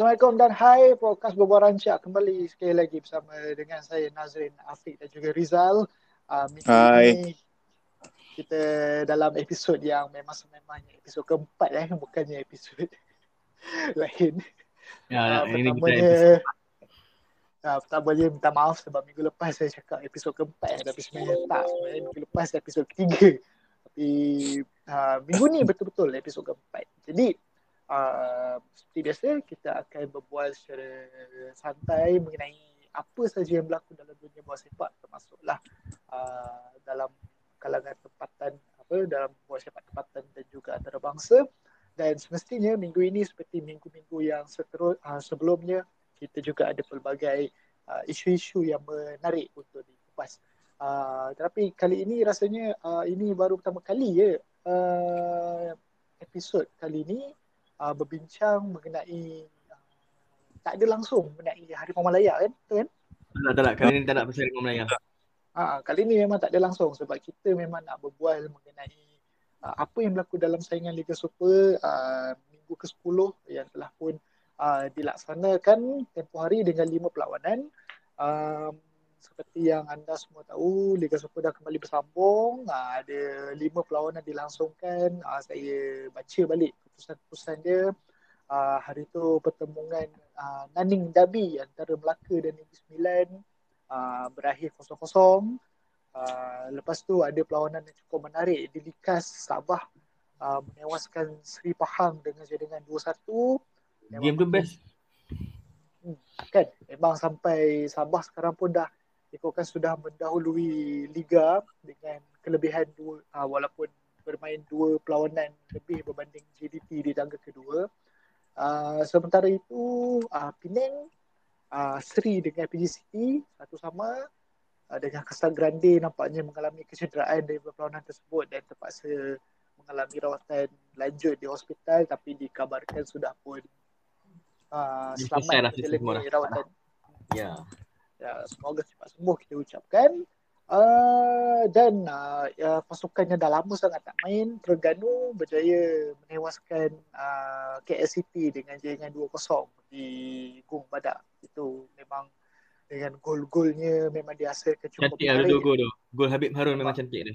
Assalamualaikum dan hai podcast Berbual Rancak kembali sekali lagi bersama dengan saya Nazrin Afiq dan juga Rizal. Uh, Hai. Ini kita dalam episod yang memang sememangnya episod keempat eh bukannya episod lain. Ya, Uh, ini kita pertamanya uh, pertamanya minta maaf sebab minggu lepas saya cakap episod keempat eh, tapi sebenarnya tak sebenarnya minggu lepas episod ketiga tapi uh, minggu ni betul-betul episod keempat jadi uh, seperti biasa kita akan berbual secara santai mengenai apa saja yang berlaku dalam dunia bola sepak termasuklah uh, dalam kalangan tempatan apa dalam bola sepak tempatan dan juga antarabangsa dan semestinya minggu ini seperti minggu-minggu yang seterus uh, sebelumnya kita juga ada pelbagai uh, isu-isu yang menarik untuk dikupas. Uh, tetapi kali ini rasanya uh, ini baru pertama kali ya uh, episod kali ini uh, berbincang mengenai uh, tak ada langsung mengenai Hari Malaya kan? Betul kan? tak tak nak. Kali ni tak nak pasal Rimau Melayu. Ha, kali ni memang tak ada langsung sebab kita memang nak berbual mengenai uh, apa yang berlaku dalam saingan Liga Super uh, minggu ke-10 yang telah pun uh, dilaksanakan tempoh hari dengan lima perlawanan. Um, seperti yang anda semua tahu, Liga Super dah kembali bersambung. Uh, ada lima perlawanan dilangsungkan. Uh, saya baca balik keputusan-keputusan dia. Uh, hari itu pertemuan uh, Naning Dabi antara Melaka dan Negeri Sembilan uh, berakhir kosong-kosong. Uh, lepas tu ada perlawanan yang cukup menarik di Likas Sabah uh, menewaskan Sri Pahang dengan jaringan 2-1. Game tu best. Hmm, kan memang sampai Sabah sekarang pun dah ikutkan sudah mendahului liga dengan kelebihan dua uh, walaupun bermain dua perlawanan lebih berbanding JDT di tangga kedua. Uh, sementara itu uh, Penang uh, Sri dengan PG City satu sama uh, dengan Casal Grande nampaknya mengalami kecederaan dari perlawanan tersebut dan terpaksa mengalami rawatan lanjut di hospital tapi dikabarkan sudah pun uh, selamat menjalani dah. rawatan. Ya. Ya, semoga cepat sembuh kita ucapkan. Uh, dan uh, ya, pasukan yang dah lama sangat tak main, Terengganu berjaya menewaskan uh, KSCT dengan jaringan 2-0 di Gung Badak. Itu memang dengan gol-golnya memang dihasilkan cukup Cantik lah dua gol tu. Gol Habib Harun memang cantik dia.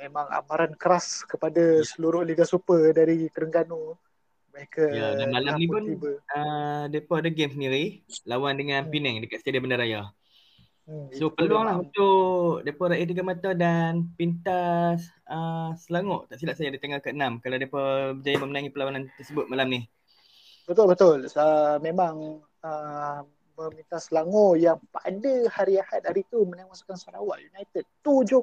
Memang amaran keras kepada seluruh Liga Super dari Terengganu. Mereka Ya, dan malam ni pun tiba. uh, mereka ada game sendiri lawan dengan Hmm. Penang dekat Stadium Bandaraya. Hmm, So peluang lah untuk mereka raih tiga mata dan pintas uh, Selangor. Tak silap saya di tengah ke-6 kalau mereka berjaya memenangi perlawanan tersebut malam ni. Betul betul. Uh, memang uh, meminta Selangor yang pada hari Ahad hari itu menewaskan Sarawak United 7-0.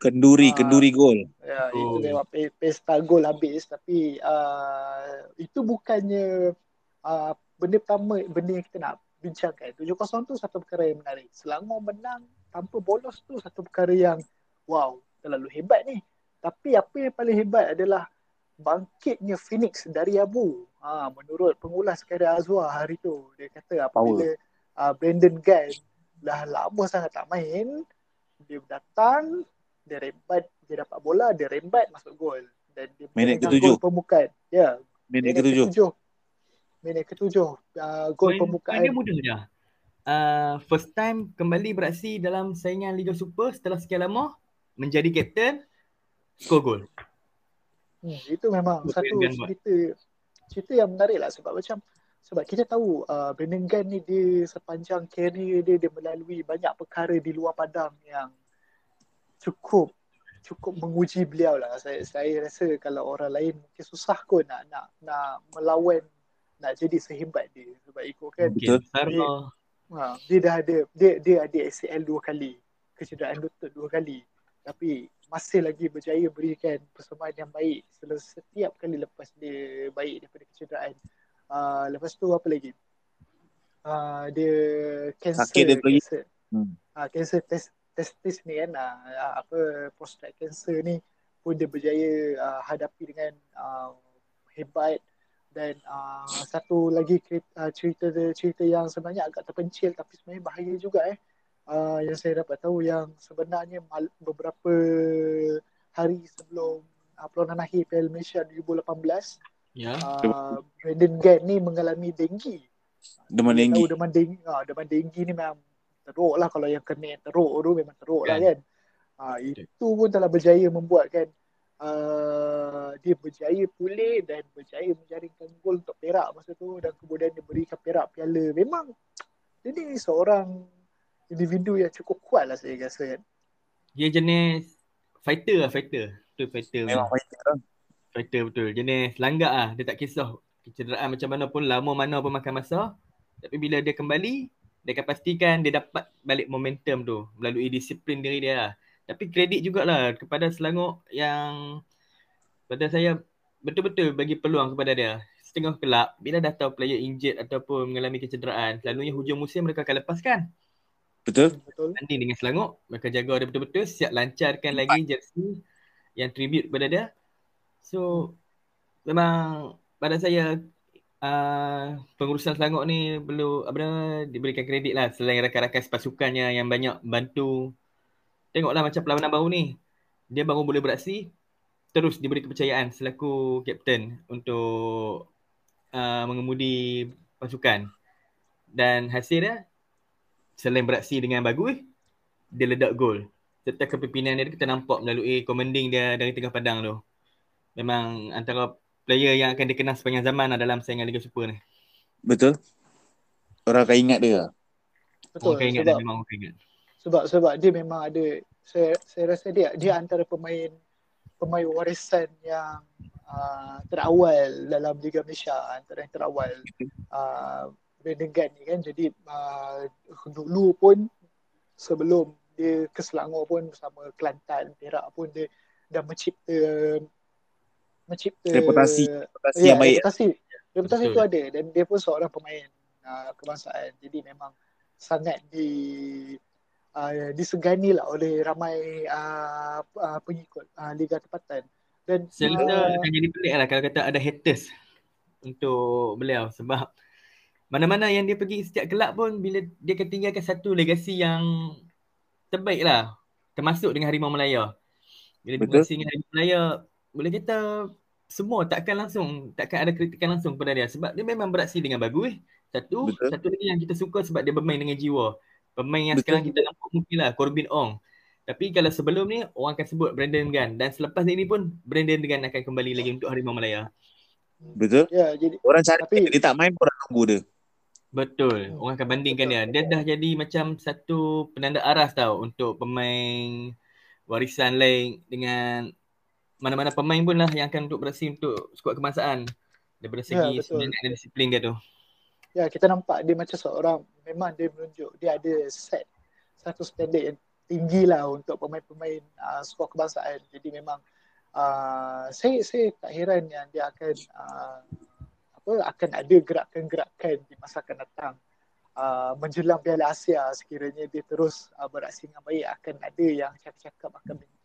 Kenduri, Ah. kenduri gol. Ya, Oh. itu memang pe- pesta gol habis tapi uh, itu bukannya uh, benda pertama benda yang kita nak bincangkan. 7-0 tu satu perkara yang menarik. Selangor menang tanpa bolos tu satu perkara yang wow, terlalu hebat ni. Tapi apa yang paling hebat adalah bangkitnya Phoenix dari Abu. Ha, menurut pengulas Kaira Azwar hari tu, dia kata apabila uh, Brandon Gunn dah lama sangat tak main, dia datang, dia rembat, dia dapat bola, dia rembat masuk gol. Dan dia Minit ketujuh. Gol pembukaan. Ya, Minit ketujuh. ketujuh. Minit ketujuh. Uh, gol pembukaan. Dia mudah je. Uh, first time kembali beraksi dalam saingan Liga Super setelah sekian lama menjadi kapten skor gol. Hmm, itu memang Itu satu yang Gunn buat. cerita cerita yang menarik lah sebab macam sebab kita tahu uh, Brandon Gunn ni dia sepanjang career dia dia melalui banyak perkara di luar padang yang cukup cukup menguji beliau lah. Saya saya rasa kalau orang lain mungkin susah kot nak nak nak melawan nak jadi sehebat dia sebab ikutkan Mungkin Betul. Sarah. Ha, dia dah ada dia dia ada ACL dua kali, kecederaan lutut dua kali. Tapi masih lagi berjaya berikan persembahan yang baik sel- setiap kali lepas dia baik daripada kecederaan. Uh, lepas tu apa lagi? Uh, dia cancer Sakit dia cancer. Hmm. Uh, cancer test testis ni kan uh, apa prostate cancer ni pun dia berjaya uh, hadapi dengan uh, hebat dan uh, satu lagi cerita, uh, cerita cerita yang sebenarnya agak terpencil tapi sebenarnya bahaya juga eh uh, yang saya dapat tahu yang sebenarnya mal- beberapa hari sebelum uh, perlawanan akhir Piala Malaysia 2018 Ya. Uh, Brandon Gant ni mengalami denggi. Demam denggi. Tahu demam denggi. Ha, demam denggi ni memang teruk lah. Kalau yang kena yang teruk tu memang teruk lah Kan. kan. Ha, itu pun telah berjaya membuatkan uh, dia berjaya pulih dan berjaya menjaringkan gol untuk Perak masa tu dan kemudian dia berikan Perak piala. Memang dia ni seorang individu yang cukup kuat lah saya rasa kan. Dia jenis fighter lah, fighter. Betul fighter. Memang Memang. fighter lah. Fighter betul. Jenis langgak lah. Dia tak kisah kecederaan macam mana pun, lama mana pun makan masa. Tapi bila dia kembali, dia akan pastikan dia dapat balik momentum tu melalui disiplin diri dia lah. Tapi kredit jugalah kepada Selangor yang pada saya betul-betul bagi peluang kepada dia. Setengah kelab, bila dah tahu player injured ataupun mengalami kecederaan, selalunya hujung musim mereka akan lepaskan. Betul? Betul. Tanding dengan Selangor, mereka jaga dia betul-betul, siap lancarkan lagi jersey yang tribute kepada dia. So, memang pada saya uh, pengurusan Selangor ni perlu apa diberikan kredit lah selain rakan-rakan sepasukannya yang banyak bantu. Tengoklah macam perlawanan baru ni. Dia baru boleh beraksi terus diberi kepercayaan selaku kapten untuk uh, mengemudi pasukan. Dan hasil dia selain beraksi dengan bagus, dia ledak gol. Serta kepimpinan dia kita nampak melalui commanding dia dari tengah padang tu. Memang antara player yang akan dikenal sepanjang zaman lah dalam saingan Liga Super ni. Betul? Orang akan ingat dia. Betul. Orang akan ingat sebab, dan memang orang akan ingat. sebab sebab dia memang ada saya saya rasa dia dia antara pemain pemain warisan yang uh, terawal dalam Liga Malaysia antara yang terawal uh, Brandon Gunn ni kan jadi uh, dulu pun sebelum dia ke Selangor pun bersama Kelantan Perak pun dia dah mencipta mencipta Reputasi. Reputasi ya, yang baik. reputasi reputasi Betul. itu ada dan dia pun seorang pemain uh, kebangsaan jadi memang sangat di uh, disegani lah oleh ramai uh, uh, pengikut uh, Liga Tempatan dan Saya rasa uh, akan jadi pelik lah kalau kata ada haters untuk beliau sebab mana-mana yang dia pergi setiap kelab pun bila dia akan tinggalkan satu legasi yang terbaik lah termasuk dengan Harimau Melaya. Bila dia Betul. berhasil dengan Harimau Melaya boleh kata semua takkan langsung takkan ada kritikan langsung kepada dia sebab dia memang beraksi dengan bagus. Satu, Betul. satu lagi yang kita suka sebab dia bermain dengan jiwa. Pemain yang Betul. sekarang kita nampak mungkin lah Corbin Ong. Tapi kalau sebelum ni orang akan sebut Brandon Gunn dan selepas ini pun Brandon Gunn akan kembali lagi untuk Harimau Malaya. Betul? ya jadi Orang cari Tapi- dia, tak main pun orang tunggu dia. Betul. Hmm. Orang akan bandingkan dia. Dia dah jadi macam satu penanda aras tau untuk pemain warisan lain dengan mana-mana pemain pun lah yang akan untuk beraksi untuk skuad kebangsaan. Daripada Ya, segi betul. semangat dan disiplin dia tu. ya kita nampak dia macam seorang memang dia menunjuk dia ada set satu standard yang tinggi lah untuk pemain-pemain uh, skuad kebangsaan jadi memang uh, saya saya tak heran yang dia akan uh, apa akan ada gerakan-gerakan di masa akan datang uh, menjelang Piala Asia sekiranya dia terus uh, beraksi dengan baik akan ada yang cakap-cakap akan min-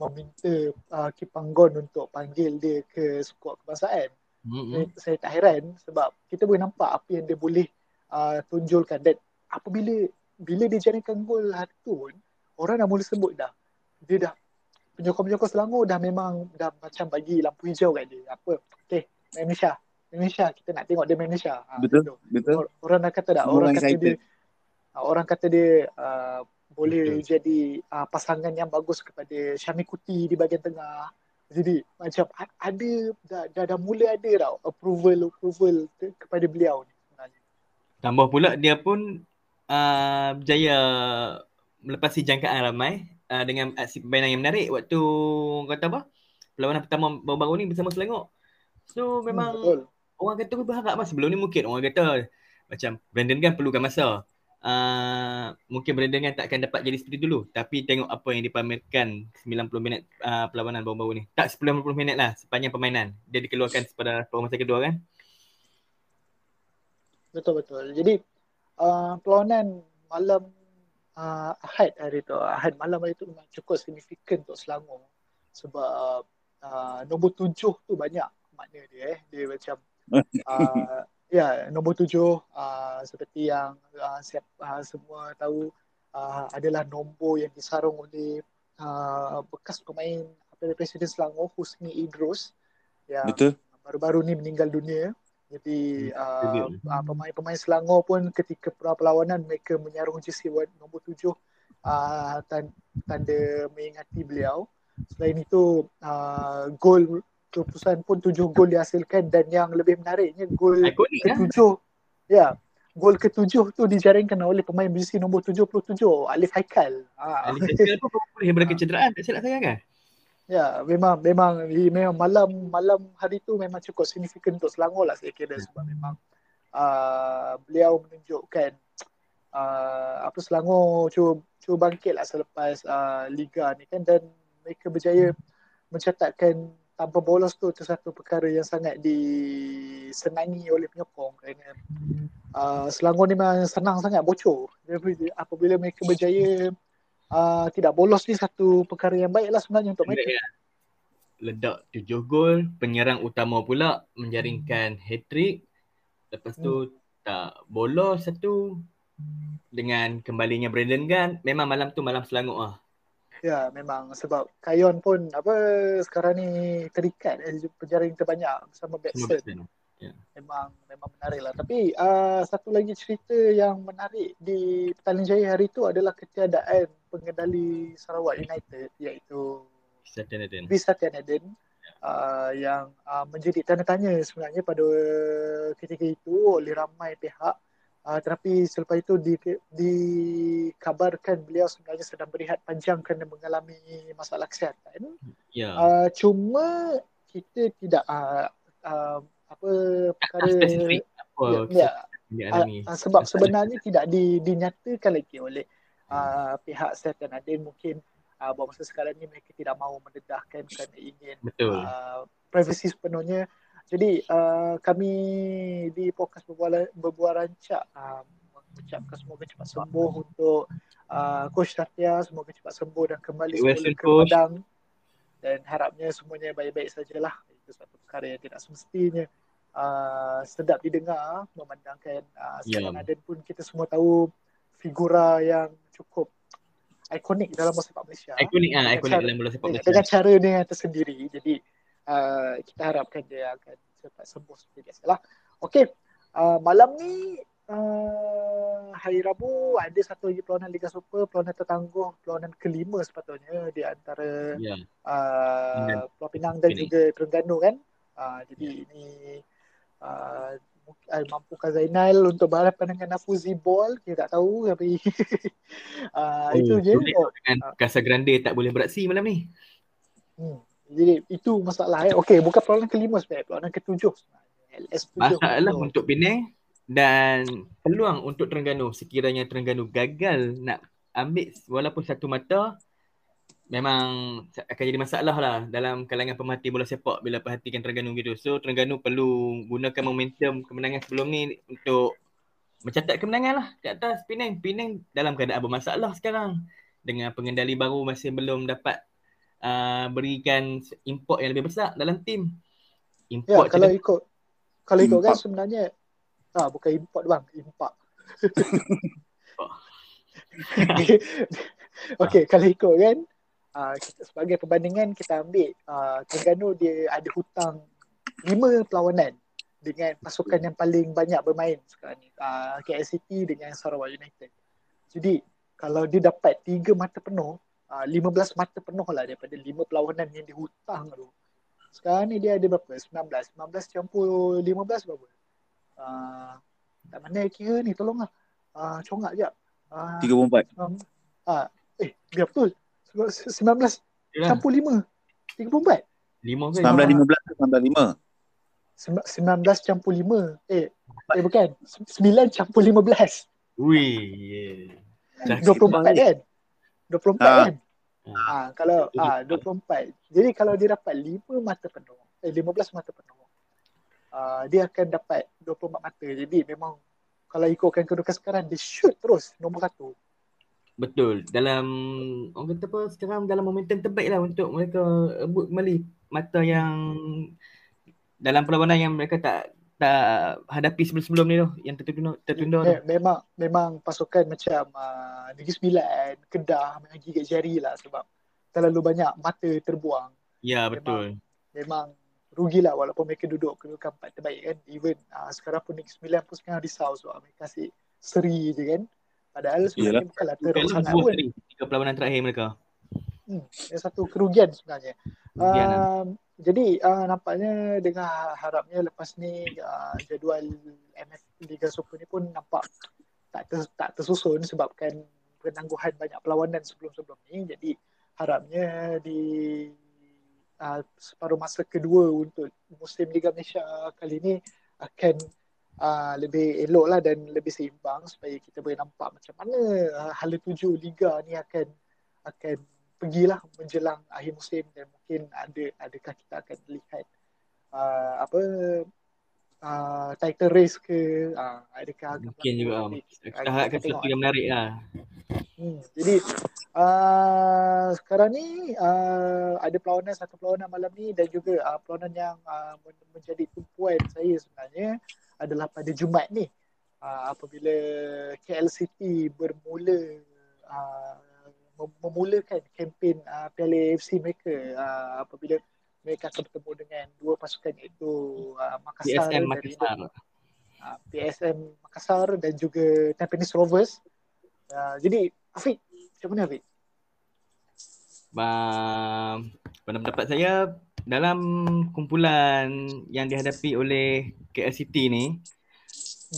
meminta uh, Kipanggon untuk panggil dia ke skuad kebangsaan Mm-hmm. saya, saya tak heran sebab kita boleh nampak apa yang dia boleh uh, tunjulkan dan apabila bila dia jaringkan gol hari tu pun orang dah mula sebut dah dia dah penyokong-penyokong Selangor dah memang dah macam bagi lampu hijau kat dia apa okey Malaysia Malaysia kita nak tengok dia Malaysia ha, Betul. Betul? Or- orang dah kata dah orang orang kata excited. dia uh, orang kata dia uh, boleh Betul. jadi uh, pasangan yang bagus kepada Syami Kuti di bahagian tengah jadi macam ada dah, dah, dah mula ada tau approval approval ke, kepada beliau ni sebenarnya. Tambah pula dia pun uh, berjaya melepasi jangkaan ramai uh, dengan aksi permainan yang menarik waktu kata apa? Perlawanan pertama baru-baru ni bersama Selangor. So memang hmm, betul. orang kata pun berharap lah sebelum ni mungkin orang kata macam Brandon kan perlukan masa. Uh, mungkin Brandon kan tak akan dapat jadi seperti dulu tapi tengok apa yang dipamerkan 90 minit uh, perlawanan baru-baru ni. Tak 90 minit lah sepanjang permainan. Dia dikeluarkan pada permainan kedua kan. Betul betul. Jadi uh, perlawanan malam uh, Ahad hari tu, Ahad malam hari tu memang cukup signifikan untuk Selangor sebab uh, nombor tujuh tu banyak makna dia eh. Dia macam uh, ya nombor tujuh uh, seperti yang uh, siap, uh, semua tahu uh, adalah nombor yang disarung oleh uh, bekas pemain Presiden Selangor Husni Idrus yang Betul? baru-baru ni meninggal dunia. Jadi uh, uh, pemain-pemain Selangor pun ketika perlawanan mereka menyarung jersey nombor tujuh uh, tan- tanda mengingati beliau. Selain itu uh, gol keputusan pun tujuh gol dihasilkan dan yang lebih menariknya gol Ikonik lah. ketujuh ya gol ketujuh tu dijaringkan oleh pemain jersey nombor 77 Alif Haikal. Ha. Ali Haikal pun boleh daripada kecederaan tak silap saya kan? Ya, memang memang memang malam malam hari tu memang cukup signifikan untuk Selangor lah saya kira sebab memang uh, beliau menunjukkan uh, apa Selangor cuba cuba bangkit lah selepas uh, liga ni kan dan mereka berjaya mencatatkan tanpa bolos tu itu satu perkara yang sangat disenangi oleh penyokong kerana uh, Selangor ni memang senang sangat bocor Jadi, apabila mereka berjaya uh, tidak bolos ni satu perkara yang baik lah sebenarnya untuk mereka. Ledak tujuh gol, penyerang utama pula menjaringkan hat-trick. Lepas tu tak bolos satu dengan kembalinya Brandon Gunn. Memang malam tu malam Selangor ah. Ya memang sebab Kayon pun apa sekarang ni terikat eh, penjaring terbanyak bersama Batson. Batson. Memang memang menarik lah. Tapi uh, satu lagi cerita yang menarik di Petaling Jaya hari tu adalah ketiadaan pengendali Sarawak United iaitu. Bisatian Eden uh, yang uh, menjadi tanda tanya sebenarnya pada ketika itu oleh ramai pihak uh, tetapi selepas itu di, dikabarkan beliau sebenarnya sedang berehat panjang kerana mengalami masalah kesihatan Ya. uh, cuma kita tidak uh, uh, apa perkara spesifik apa ya, ya, ah, sebab sebenarnya tidak di, dinyatakan lagi oleh uh, pihak Setan Adin mungkin uh, bahawa masa sekarang ni mereka tidak mahu mendedahkan kerana ingin Betul. uh, privasi sepenuhnya. Jadi uh, kami di podcast berbual, berbual rancak uh, mengucapkan semoga cepat sembuh untuk uh, Coach Satya, semoga cepat sembuh dan kembali semula ke padang dan harapnya semuanya baik-baik sajalah. Itu satu perkara yang tidak semestinya uh, sedap didengar memandangkan uh. Setan Aden pun kita semua tahu figura yang cukup ikonik dalam bola sepak Malaysia. Ikonik ah, ikonik dalam bola sepak Malaysia. dengan cara dia yang tersendiri. Jadi uh, kita harapkan dia akan cepat sembuh seperti biasa lah. Okey, uh, malam ni uh, hari Rabu ada satu lagi perlawanan Liga Super, perlawanan tertangguh, perlawanan kelima sepatutnya di antara Ya. uh, Pulau Pinang dan Pinang. juga Terengganu kan. Uh, jadi ini uh, mampukah Zainal untuk berhadapan dengan Nafuzi Ball kita tak tahu tapi uh, itu je. Oh, Dengan Casa Grande tak boleh beraksi malam ni. Hmm. Jadi itu masalah eh. Okey, bukan perlawanan kelima sebenarnya, perlawanan ketujuh sebenarnya. LS tujuh. Masalah Oh. untuk Penang dan peluang untuk Terengganu sekiranya Terengganu gagal nak ambil walaupun satu mata memang akan jadi masalah lah dalam kalangan pemerhati bola sepak bila perhatikan Terengganu gitu. So Terengganu perlu gunakan momentum kemenangan sebelum ni untuk mencatat kemenangan lah di atas Penang. Penang dalam keadaan bermasalah sekarang dengan pengendali baru masih belum dapat uh, berikan import yang lebih besar dalam tim. Ya, Import kalau cedera- ikut kalau ikut kan sebenarnya ah bukan import bang, impak. Okey, kalau ikut kan uh, kita sebagai perbandingan kita ambil uh, Terengganu dia ada hutang lima perlawanan dengan pasukan yang paling banyak bermain sekarang ni. Uh, KL City dengan Sarawak United. Jadi kalau dia dapat tiga mata penuh, uh, 15 mata penuh lah daripada lima perlawanan yang dihutang tu. Sekarang ni dia ada berapa? 19. 19 campur 15 berapa? Uh, tak mana kira ni tolonglah. Uh, congak jap. Uh, 34. um, ah, eh, biar betul. 19 Yalah, campur 5. 34. lima ke? 19 15 19 Sem- 19 campur 5. Eh, eh bukan. 9 campur 15. Wih. Yeah. 24 kan? 24 Ah. kan? Ah, kalau ah 24. Jadi kalau dia dapat 5 mata penuh, eh 15 mata penuh. Ah, dia akan dapat 24 mata. Jadi memang kalau ikutkan kedudukan sekarang dia shoot terus nombor satu. Betul. Dalam orang kata apa sekarang dalam momentum terbaik lah untuk mereka rebut kembali mata yang dalam perlawanan yang mereka tak tak hadapi sebelum-sebelum ni tu yang tertunda tertunda tu. Me- memang memang pasukan macam uh, Negeri Sembilan, Kedah memang gigit jari lah sebab terlalu banyak mata terbuang. Ya betul. Memang rugilah walaupun mereka duduk kedudukan empat terbaik kan even uh, sekarang pun Negeri Sembilan pun sekarang risau sebab mereka asyik seri je kan padahal sebenarnya Yalah. bukanlah teruk sangat pun kali tiga perlawanan terakhir mereka. hmm, satu kerugian sebenarnya Kerugian, uh, jadi uh, nampaknya dengan harapnya lepas ni uh, jadual MF Liga Super ni pun nampak tak ter, tak tersusun sebabkan penangguhan banyak perlawanan sebelum-sebelum ni. Jadi harapnya di uh, separuh masa kedua untuk musim Liga Malaysia kali ni akan uh, lebih elok lah dan lebih seimbang supaya kita boleh nampak macam mana uh, hala tuju Liga ni akan akan pergilah menjelang akhir musim dan mungkin ada adakah kita akan lihat uh, apa uh, title race ke uh, adakah Mungkin juga. berlaku? Kita harapkan sesuatu yang menarik lah. Hmm, jadi uh, sekarang ni uh, ada perlawanan satu perlawanan malam ni dan juga uh, perlawanan yang uh, men- menjadi tumpuan saya sebenarnya adalah pada Jumaat ni uh, apabila KL City bermula uh, memulakan kempen uh, Piala AFC mereka uh, apabila mereka akan bertemu dengan dua pasukan iaitu uh, Makassar PSM Makassar. uh, PSM Makassar dan juga Tampines Rovers. Uh, jadi Afiq, macam mana Afiq? Uh, pada pendapat saya dalam kumpulan yang dihadapi oleh KL City ni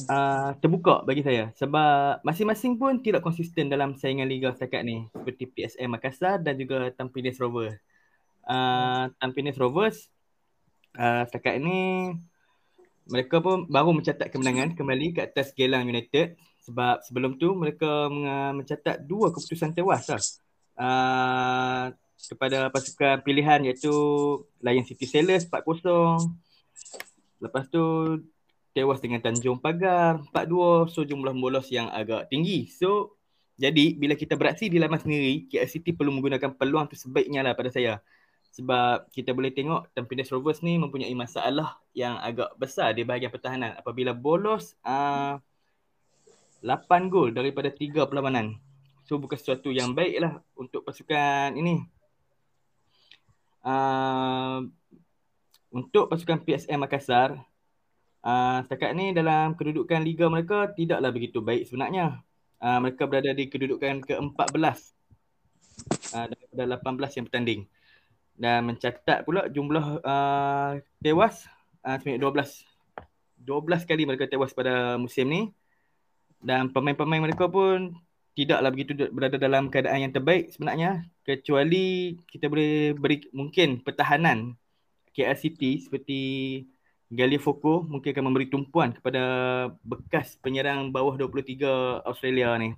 uh, terbuka bagi saya sebab masing-masing pun tidak konsisten dalam saingan liga setakat ni seperti PSM Makassar dan juga Tampines Rovers. Uh, Tampines Rovers uh, setakat ni mereka pun baru mencatat kemenangan kembali ke atas Gelang United sebab sebelum tu mereka mencatat dua keputusan tewas lah. Uh, kepada pasukan pilihan iaitu Lion City Sailors 4-0. Lepas tu tewas dengan Tanjung Pagar 4-2. So jumlah bolos yang agak tinggi. So jadi bila kita beraksi di laman sendiri, KL City perlu menggunakan peluang tu sebaiknya lah pada saya. Sebab kita boleh tengok Tampines Rovers ni mempunyai masalah yang agak besar di bahagian pertahanan. Apabila bolos uh, 8 gol daripada 3 perlawanan. So bukan sesuatu yang baik lah untuk pasukan ini. Uh, untuk pasukan PSM Makassar, uh, setakat ni dalam kedudukan liga mereka tidaklah begitu baik sebenarnya. Uh, mereka berada di kedudukan ke-14 uh, daripada 18 yang bertanding. Dan mencatat pula jumlah uh, tewas uh, sebanyak 12. 12 kali mereka tewas pada musim ni. Dan pemain-pemain mereka pun tidaklah begitu berada dalam keadaan yang terbaik sebenarnya kecuali kita boleh beri mungkin pertahanan KL City seperti Galio Foco mungkin akan memberi tumpuan kepada bekas penyerang bawah 23 Australia ni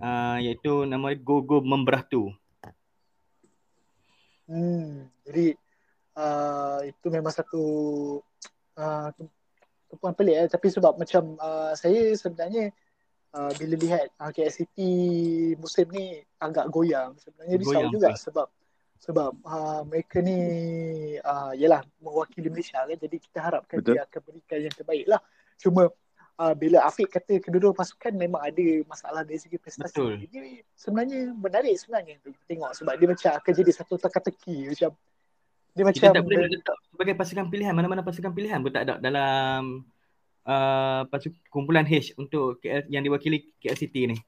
uh, iaitu nama Gogo Memberatu. Hmm, jadi uh, itu memang satu uh, tumpuan pelik eh. tapi sebab macam uh, saya sebenarnya uh, bila lihat uh, KL City musim ni agak goyang sebenarnya risau Goyang juga sebab sebab uh, mereka ni uh, yalah mewakili Malaysia kan jadi kita harapkan Betul. dia akan berikan yang terbaik lah cuma uh, bila Afiq kata kedua-dua pasukan memang ada masalah dari segi prestasi Betul. ini sebenarnya menarik sebenarnya untuk kita tengok sebab dia macam akan jadi satu teka-teki macam dia macam Kita tak boleh letak sebagai pasukan pilihan mana-mana pasukan pilihan pun tak ada dalam uh, pasuk, kumpulan H untuk KL, yang diwakili KL City ni.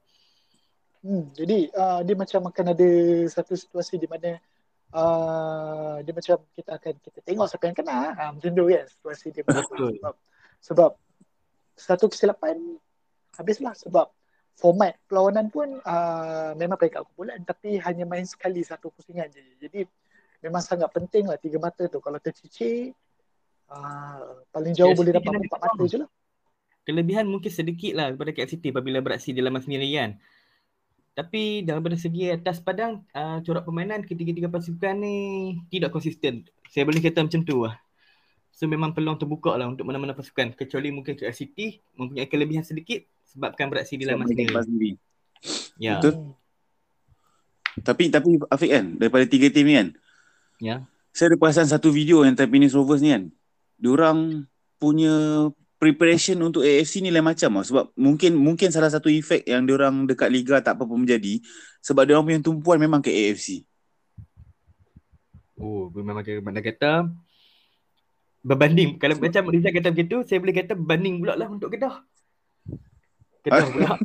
Hmm, jadi uh, dia macam akan ada satu situasi di mana uh, dia macam kita akan kita tengok siapa yang kena uh, macam tu kan situasi dia. Betul. sebab sebab satu kesilapan habislah sebab format perlawanan pun uh, memang peringkat kumpulan tapi hanya main sekali satu pusingan je. Jadi memang sangat penting lah tiga mata tu kalau tercicir uh, paling jauh Yes, boleh dapat empat mata je lah. Kelebihan mungkin sedikit lah kepada KL City apabila beraksi di laman sendiri kan. Tapi daripada segi atas padang, uh, corak permainan ketiga-tiga pasukan ni tidak konsisten. Saya boleh kata macam tu lah. So memang peluang terbuka lah untuk mana-mana pasukan. Kecuali mungkin KL City mempunyai kelebihan sedikit sebabkan beraksi di laman sendiri. sendiri. Ya. Betul. Tapi tapi Afiq kan daripada tiga tim ni kan. Ya. Saya ada perasan satu video yang Tampines Rovers ni kan. Diorang punya preparation untuk AFC ni lain macam lah. Sebab mungkin mungkin salah satu efek yang diorang dekat Liga tak apa-apa menjadi. Sebab diorang punya tumpuan memang ke AFC. Oh, memang kira mana kata berbanding kalau macam Rizal kata begitu saya boleh kata berbanding pula lah untuk Kedah. Kedah pula.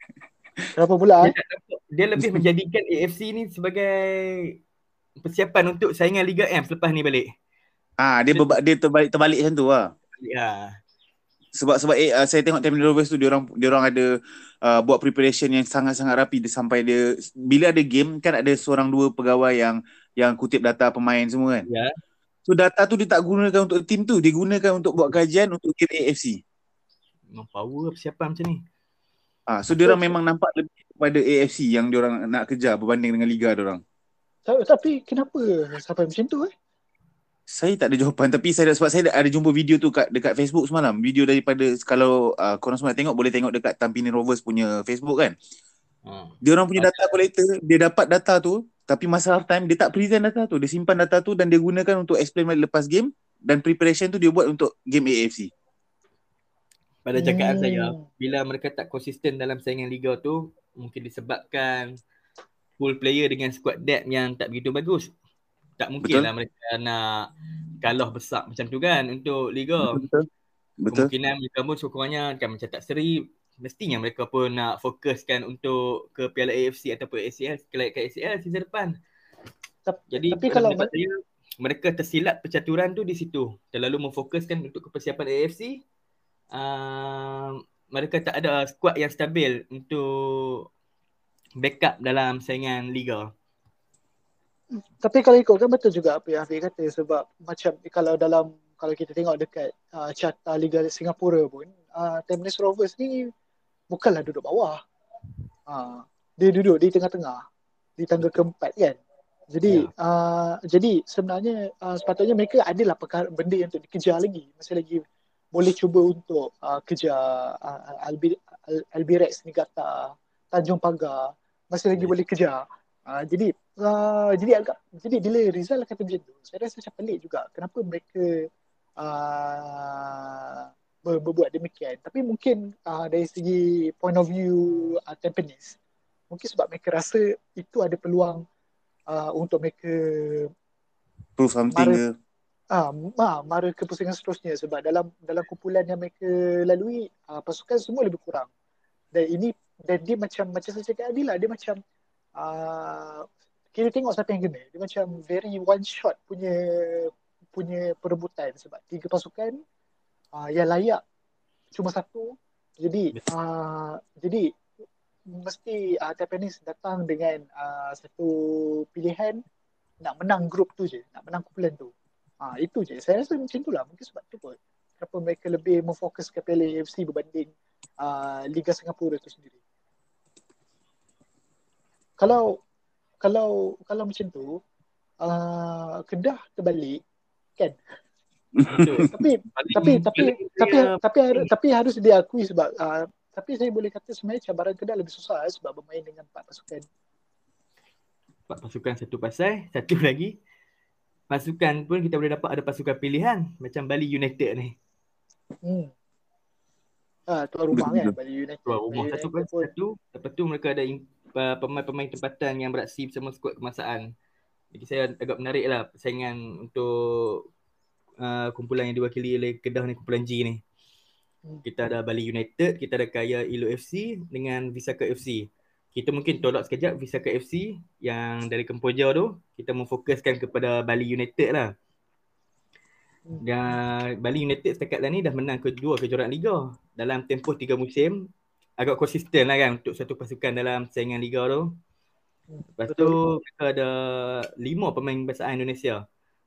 Kenapa pula? Dia, tak nampak- dia lebih menjadikan AFC ni sebagai persiapan untuk saingan Liga M selepas ni balik. Ah dia berba- dia terbalik terbalik macam tu lah. Ya. Sebab sebab eh, uh, saya tengok Tamil Rovers tu dia orang dia orang ada uh, buat preparation yang sangat-sangat rapi dia sampai dia bila ada game kan ada seorang dua pegawai yang yang kutip data pemain semua kan. Ya. So data tu dia tak gunakan untuk tim tu, dia gunakan untuk buat kajian untuk game AFC. Memang power persiapan macam ni. Ah so dia orang memang nampak lebih kepada AFC yang dia orang nak kejar berbanding dengan liga dia orang. Tapi, tapi kenapa sampai macam tu eh? Saya tak ada jawapan tapi saya sebab saya ada jumpa video tu kat dekat Facebook semalam. Video daripada kalau uh, korang semua nak tengok boleh tengok dekat Tampines Rovers punya Facebook kan. Ha. Dia orang punya data collector, dia dapat data tu tapi masa half time dia tak present data tu. Dia simpan data tu dan dia gunakan untuk explain balik lepas game dan preparation tu dia buat untuk game AFC. Pada cakap Hmm. saya, bila mereka tak konsisten dalam saingan liga tu, mungkin disebabkan pool player dengan squad depth yang tak begitu bagus. Tak mungkin Betul. lah mereka nak kalah besar macam tu kan untuk liga. Betul. Betul. Kemungkinan mereka pun sekurang-kurangnya akan mencetak seri. Mestinya mereka pun nak fokuskan untuk ke Piala AFC ataupun ACL, ke, ke ACL season depan. Jadi tapi kalau saya, mereka tersilap percaturan tu di situ. Terlalu memfokuskan untuk ke persiapan AFC. Uh, mereka tak ada skuad yang stabil untuk backup dalam saingan liga. Tapi kalau ikutkan betul juga apa yang Afiq kata sebab macam kalau dalam kalau kita tengok dekat uh, carta Liga Singapura pun uh, Tampines Rovers ni bukanlah duduk bawah. Uh, dia duduk di tengah-tengah di tangga keempat kan. Jadi Ya. uh, jadi sebenarnya uh, sepatutnya mereka adalah perkara benda yang untuk dikejar lagi. Masih lagi boleh cuba untuk uh, kejar uh, Albi Al- Albirex Niigata, Tanjung Pagar masih lagi Ya. boleh kejar. Uh, jadi uh, jadi agak jadi bila Rizal kata macam tu, saya rasa macam pelik juga kenapa mereka uh, ber, berbuat demikian. Tapi mungkin uh, dari segi point of view uh, Tampines, mungkin sebab mereka rasa itu ada peluang uh, untuk mereka Proof something Mara- ke. ah uh, mara ke pusingan seterusnya sebab dalam dalam kumpulan yang mereka lalui uh, pasukan semua lebih kurang. Dan ini dan dia macam macam saya cakap tadi lah dia macam uh, kita tengok siapa yang kena. Dia macam very one shot punya punya perebutan sebab tiga pasukan uh, yang layak cuma satu. Jadi uh, jadi mesti uh, Tampines datang dengan uh, satu pilihan nak menang grup tu je, nak menang kumpulan tu. Ah itu je. Saya rasa macam tu lah. Mungkin sebab tu kot. Kenapa mereka lebih memfokuskan Piala AFC berbanding uh, Liga Singapura tu sendiri. Kalau kalau kalau macam tu uh, Kedah terbalik kan. Betul. Tapi tapi tapi tapi tapi tapi harus diakui sebab uh, tapi saya boleh kata sebenarnya cabaran Kedah lebih susah eh, sebab bermain dengan empat pasukan. empat pasukan satu pasai, satu lagi pasukan pun kita boleh dapat ada pasukan pilihan macam Bali United ni. Hmm. Ah, tuan rumah kan. Bali United. Tuan rumah Bali satu United kan pun satu. Lepas tu mereka ada uh, pemain-pemain tempatan yang beraksi bersama skuad kemasaan. Jadi saya agak menarik lah persaingan untuk uh, kumpulan yang diwakili oleh Kedah ni, kumpulan G ni. Hmm. Kita ada Bali United, kita ada Kaya Ilo FC dengan Visaka FC. Kita mungkin tolak sekejap Visaka FC yang dari Kempoja tu, kita memfokuskan kepada Bali United lah. Hmm. Dan Bali United setakat dah ni dah menang kedua kejuaraan Liga. Dalam tempoh tiga musim, agak konsisten lah kan untuk satu pasukan dalam saingan Liga tu. Lepas tu mereka ada lima pemain bahasa Indonesia.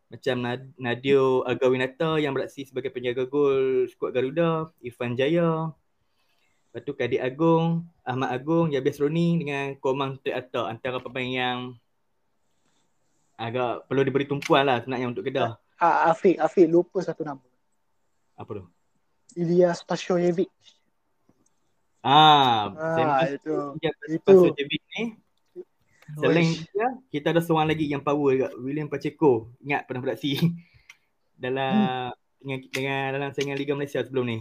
Macam Nad- Nadio Agawinata yang beraksi sebagai penjaga gol skuad Garuda, Irfan Jaya. Lepas tu Kadir Agong, Ahmad Agong, Yabes Roni dengan Komang Teata antara pemain yang agak perlu diberi tumpuan lah sebenarnya untuk Kedah. Ah, Afiq, Afiq lupa satu nama. Apa tu? Ilyas Pashoyevic. Ah, Ah, saya itu. dia itu. pasal David ni. Selain dia, kita ada seorang lagi yang power juga, William Pacheco. Ingat pernah beraksi dalam dengan, dengan dalam saingan Liga Malaysia sebelum ni.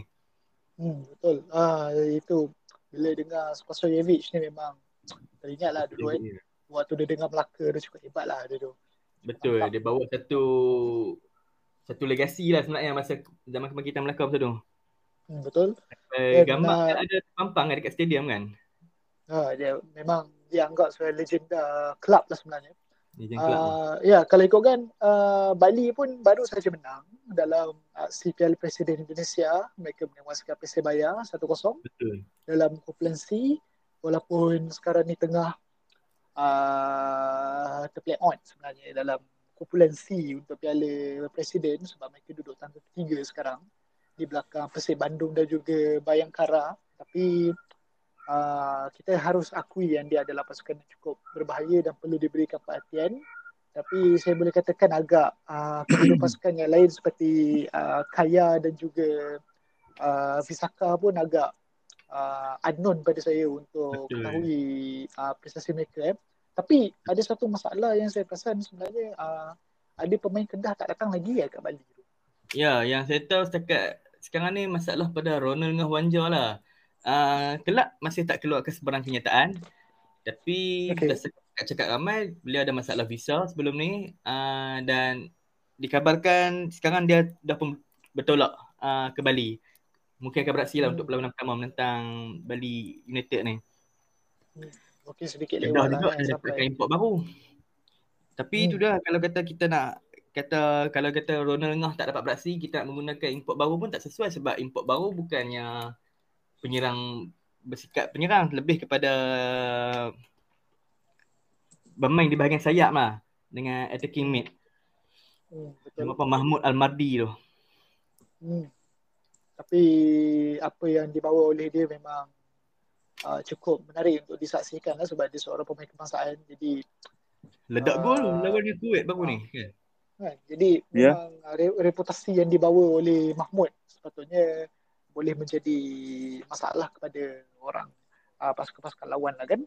Hmm, betul. Ah, itu bila dengar Pashoyevic ni memang teringat lah dulu kan. Waktu dia dengar Melaka dia cukup hebat lah dia tu. Betul, Nampak. dia bawa satu satu legasi lah sebenarnya masa zaman kebangkitan Melaka masa tu. Hmm, betul. Uh, gambar uh, kan ada pampang kan dekat stadium kan? Ha, dia memang dianggap sebagai legenda kelab lah sebenarnya. Legend Club. Uh, Uh, ya, kalau ikutkan uh, Bali pun baru saja menang dalam uh, CPL Presiden Indonesia. Mereka menewaskan Persebaya 1-0 Betul. dalam kumpulansi walaupun sekarang ni tengah uh, terplay on sebenarnya dalam kumpulansi untuk Piala Presiden sebab mereka duduk tangga ketiga sekarang di belakang Persib Bandung dan juga Bayangkara tapi uh, kita harus akui yang dia adalah pasukan yang cukup berbahaya dan perlu diberikan perhatian tapi saya boleh katakan agak uh, kedua pasukan yang lain seperti uh, Kaya dan juga uh, Visaka pun agak uh, unknown pada saya untuk Betul. ketahui uh, prestasi mereka eh. Tapi ada satu masalah yang saya perasan sebenarnya uh, ada pemain Kedah tak datang lagi ya kat Bali tu. Ya, yang saya tahu setakat sekarang ni masalah pada Ronald dengan Wanja lah. Uh, kelab masih tak keluarkan sebarang kenyataan. Tapi okay. cakap ramai, beliau ada masalah visa sebelum ni. Uh, dan dikabarkan sekarang dia dah pun bertolak uh, ke Bali. Mungkin akan beraksi lah Hmm. untuk perlawanan pertama menentang Bali United ni. Mungkin sedikit lewat juga lah dah eh, dapatkan import baru. Tapi Hmm. itu dah kalau kata kita nak kata kalau kata Ronald Ngah tak dapat beraksi, kita nak menggunakan import baru pun tak sesuai sebab import baru bukannya penyerang bersikap penyerang lebih kepada bermain di bahagian sayap lah dengan attacking mid. Hmm, betul. Nama apa Mahmud Almardi tu. Hmm. Tapi apa yang dibawa oleh dia memang uh, cukup menarik untuk disaksikan lah sebab dia seorang pemain kebangsaan. Jadi Ledak Ah. gol lawan dia Kuwait baru ni. Kan? Kan, jadi Ya. memang re- reputasi yang dibawa oleh Mahmud sepatutnya boleh menjadi masalah kepada orang uh, pasukan-pasukan lawan lah kan.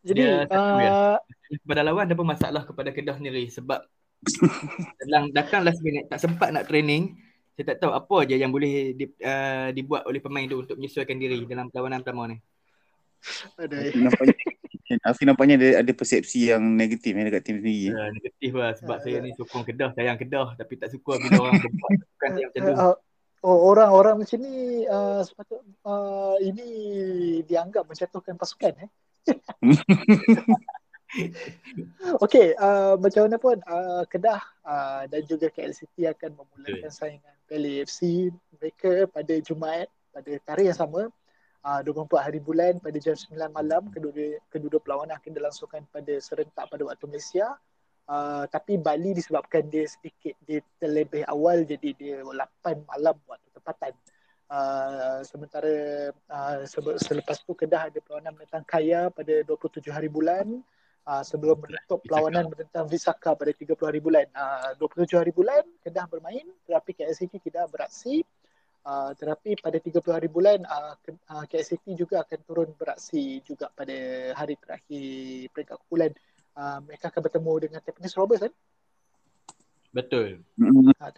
Jadi Dia satu ya. uh, Kepada lawan ada pun masalah kepada Kedah sendiri sebab dalam datang last minute tak sempat nak training. Saya tak tahu apa aja yang boleh di, uh, dibuat oleh pemain tu untuk menyesuaikan diri dalam perlawanan pertama ni. ada nampaknya, Afi nampaknya ada, ada persepsi yang negatif eh, dekat tim sendiri. Uh, negatif lah sebab Ah, saya ya. ni sokong Kedah, sayang Kedah tapi tak suka bila orang berbuat bukan yang macam tu. Uh, oh, orang-orang macam ni uh, sepatut uh, ini dianggap menjatuhkan pasukan eh. Okey, uh, macam mana pun uh, Kedah uh, dan juga KLCT akan memulakan saingan Piala AFC mereka pada Jumaat pada tarikh yang sama uh, 24 hari bulan pada jam 9 malam kedua kedua perlawanan akan dilangsungkan pada serentak pada waktu Malaysia. Uh, tapi Bali disebabkan dia sedikit dia terlebih awal jadi dia 8 malam waktu tempatan. Uh, sementara uh, selepas tu Kedah ada perlawanan menentang Kaya pada 27 hari bulan uh, sebelum menutup perlawanan menentang Visaka pada 30 hari bulan. Uh, 27 hari bulan Kedah bermain tetapi KLCT tidak beraksi. Uh, tetapi pada 30 hari bulan uh, Ke- uh, KLCT juga akan turun beraksi juga pada hari terakhir peringkat kumpulan. Uh, mereka akan bertemu dengan Tampines Rovers kan? Betul. Uh,